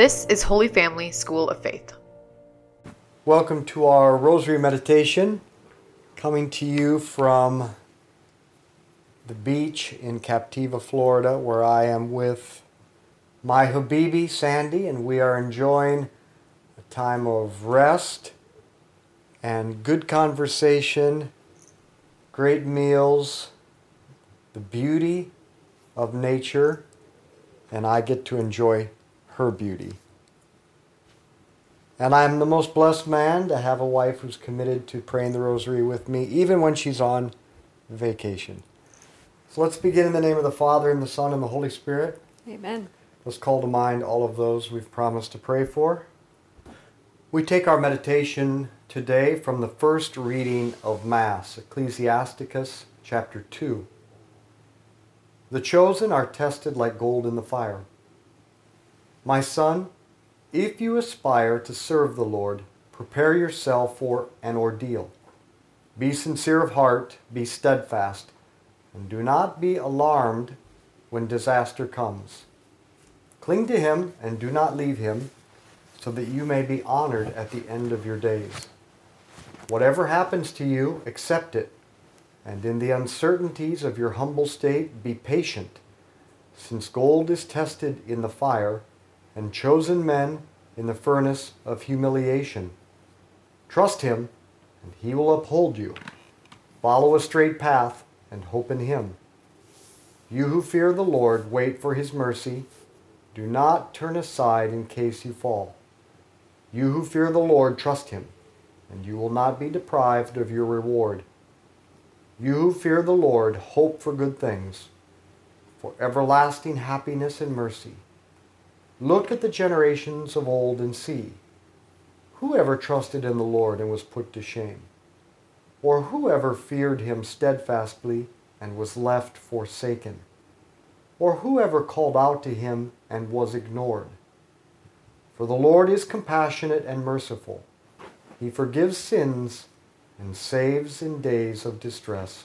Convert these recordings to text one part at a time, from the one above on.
This is Holy Family School of Faith. Welcome to our Rosary Meditation, coming to you from the beach in Captiva, Florida, where I am with my Habibi, Sandy, and we are enjoying a time of rest and good conversation, great meals, the beauty of nature, and I get to enjoy her beauty. And I'm the most blessed man to have a wife who's committed to praying the rosary with me, even when she's on vacation. So let's begin in the name of the Father, and the Son, and the Holy Spirit. Amen. Let's call to mind all of those we've promised to pray for. We take our meditation today from the first reading of Mass, Ecclesiasticus chapter 2. The chosen are tested like gold in the fire. My son, if you aspire to serve the Lord, prepare yourself for an ordeal. Be sincere of heart, be steadfast, and do not be alarmed when disaster comes. Cling to him and do not leave him, so that you may be honored at the end of your days. Whatever happens to you, accept it, and in the uncertainties of your humble state, be patient, since gold is tested in the fire and chosen men in the furnace of humiliation. Trust him, and he will uphold you. Follow a straight path and hope in him. You who fear the Lord, wait for his mercy. Do not turn aside in case you fall. You who fear the Lord, trust him, and you will not be deprived of your reward. You who fear the Lord, hope for good things, for everlasting happiness and mercy. Look at the generations of old and see. Who ever trusted in the Lord and was put to shame? Or who ever feared him steadfastly and was left forsaken? Or who ever called out to him and was ignored? For the Lord is compassionate and merciful. He forgives sins and saves in days of distress.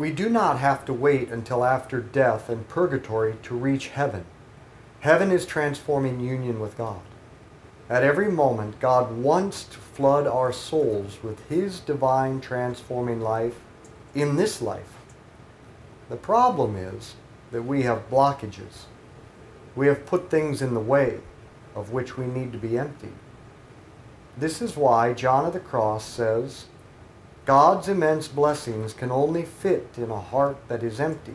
We do not have to wait until after death and purgatory to reach heaven. Heaven is transforming union with God. At every moment, God wants to flood our souls with His divine transforming life in this life. The problem is that we have blockages. We have put things in the way of which we need to be emptied. This is why John of the Cross says, God's immense blessings can only fit in a heart that is empty.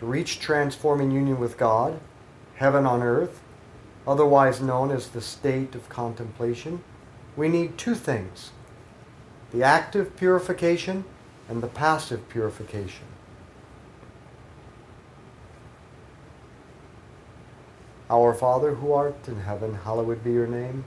To reach transforming union with God, heaven on earth, otherwise known as the state of contemplation, we need two things the active purification and the passive purification. Our Father who art in heaven, hallowed be your name.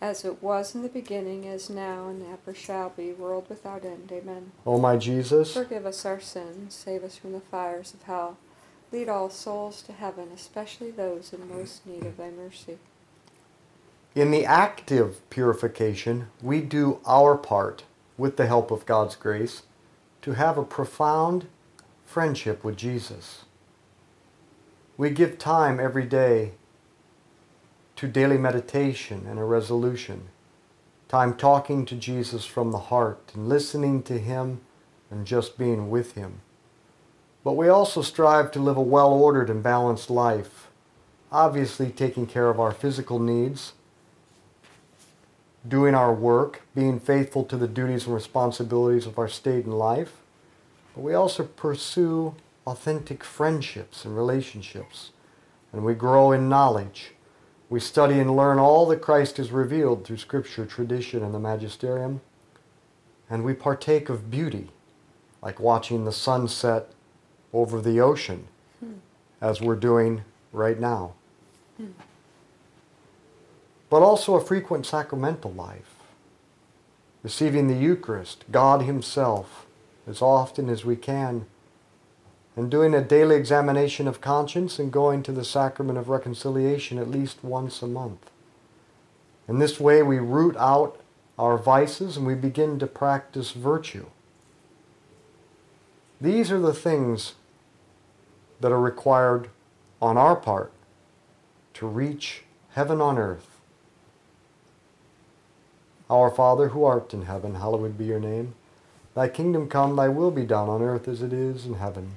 As it was in the beginning, is now, and ever shall be, world without end. Amen. O my Jesus, Forgive us our sins, save us from the fires of hell. Lead all souls to heaven, especially those in most need of thy mercy. in the active purification, we do our part, with the help of God's grace, to have a profound friendship with Jesus. We give time every day to daily meditation and a resolution, time talking to Jesus from the heart and listening to Him and just being with Him. But we also strive to live a well ordered and balanced life, obviously taking care of our physical needs, doing our work, being faithful to the duties and responsibilities of our state and life, but we also pursue authentic friendships and relationships, and we grow in knowledge We study and learn all that Christ has revealed through Scripture, tradition, and the magisterium. And we partake of beauty, like watching the sunset over the ocean, hmm. as we're doing right now. Hmm. But also a frequent sacramental life, receiving the Eucharist, God Himself, as often as we can and doing a daily examination of conscience and going to the sacrament of reconciliation at least once a month. In this way, we root out our vices and we begin to practice virtue. These are the things that are required on our part to reach heaven on earth. Our Father who art in heaven, hallowed be your name. Thy kingdom come, thy will be done on earth as it is in heaven.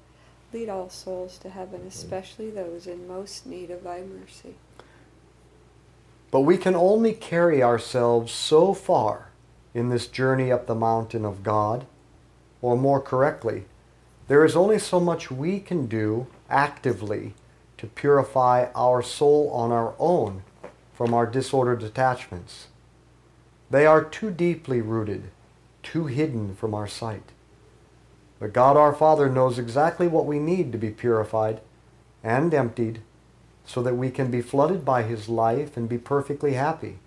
Lead all souls to heaven, mm-hmm. especially those in most need of thy mercy. But we can only carry ourselves so far in this journey up the mountain of God, or more correctly, there is only so much we can do actively to purify our soul on our own from our disordered attachments. They are too deeply rooted, too hidden from our sight. But God our Father knows exactly what we need to be purified and emptied so that we can be flooded by His life and be perfectly happy.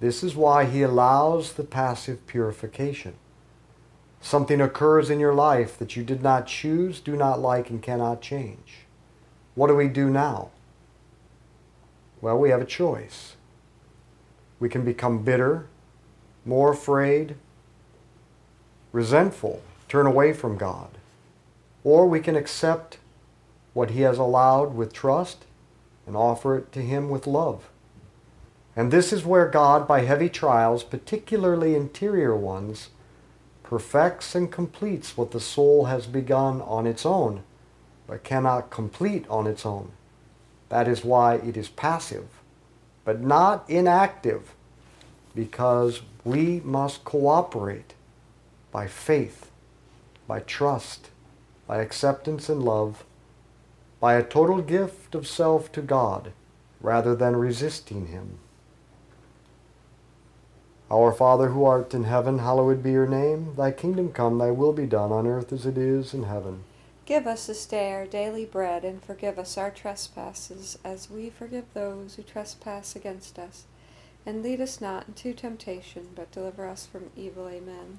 This is why He allows the passive purification. Something occurs in your life that you did not choose, do not like, and cannot change. What do we do now? Well, we have a choice. We can become bitter, more afraid, resentful, turn away from God. Or we can accept what He has allowed with trust and offer it to Him with love. And this is where God, by heavy trials, particularly interior ones, perfects and completes what the soul has begun on its own, but cannot complete on its own. That is why it is passive, but not inactive, because we must cooperate by faith by trust, by acceptance and love, by a total gift of self to God rather than resisting Him. Our Father who art in heaven, hallowed be your name. Thy kingdom come, thy will be done on earth as it is in heaven. Give us this day our daily bread, and forgive us our trespasses, as we forgive those who trespass against us. And lead us not into temptation, but deliver us from evil. Amen.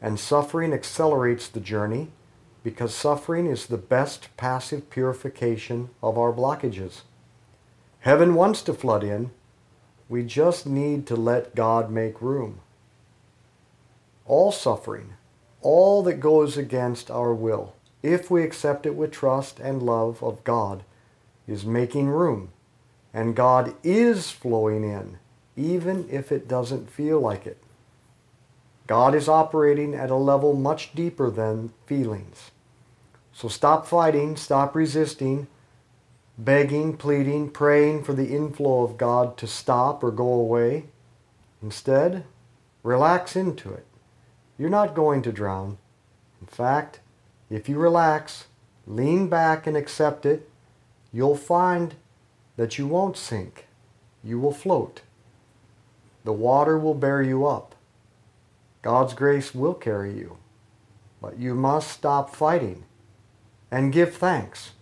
and suffering accelerates the journey because suffering is the best passive purification of our blockages. Heaven wants to flood in. We just need to let God make room. All suffering, all that goes against our will, if we accept it with trust and love of God, is making room. And God is flowing in, even if it doesn't feel like it. God is operating at a level much deeper than feelings. So stop fighting, stop resisting, begging, pleading, praying for the inflow of God to stop or go away. Instead, relax into it. You're not going to drown. In fact, if you relax, lean back and accept it, you'll find that you won't sink. You will float. The water will bear you up. God's grace will carry you. But you must stop fighting and give thanks.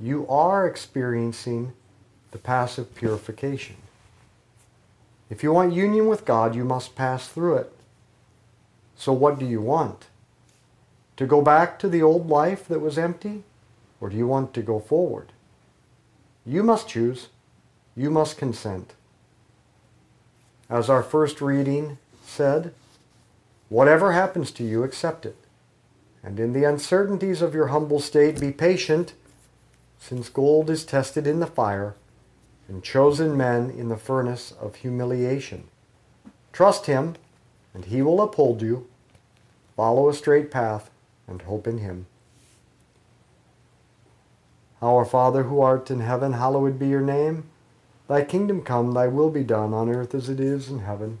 You are experiencing the passive purification. If you want union with God, you must pass through it. So, what do you want? To go back to the old life that was empty? Or do you want to go forward? You must choose. You must consent. As our first reading said, whatever happens to you, accept it. And in the uncertainties of your humble state, be patient, since gold is tested in the fire, and chosen men in the furnace of humiliation. Trust Him, and He will uphold you. Follow a straight path, and hope in Him. Our Father who art in heaven, hallowed be your name. Thy kingdom come, thy will be done on earth as it is in heaven.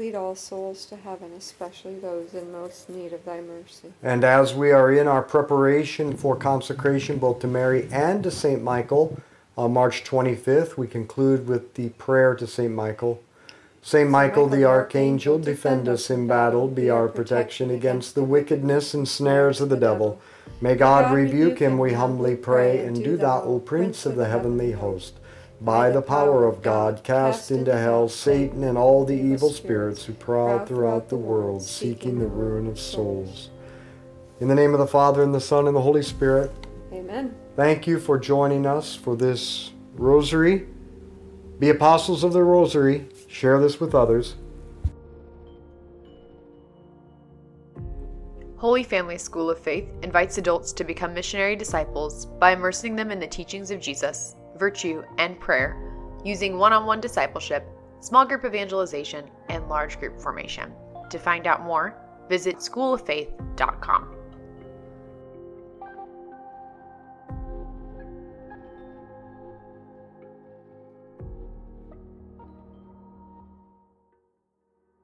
Lead all souls to heaven, especially those in most need of thy mercy. and as we are in our preparation for consecration both to Mary and to St. Michael, on March 25th, we conclude with the prayer to St. Michael. St. Michael the Archangel, defend us in battle, be our protection against the wickedness and snares of the devil. May God rebuke him, we humbly pray, and do thou, O Prince of the heavenly host, by the power of God, cast into hell Satan and all the evil spirits who prowl throughout the world, seeking the ruin of souls. In the name of the Father, and the Son, and the Holy Spirit, Amen. thank you for joining us for this rosary. Be apostles of the rosary. Share this with others. Holy Family School of Faith invites adults to become missionary disciples by immersing them in the teachings of Jesus, virtue, and prayer, using one on one discipleship, small group evangelization, and large group formation. To find out more, visit schooloffaith.com.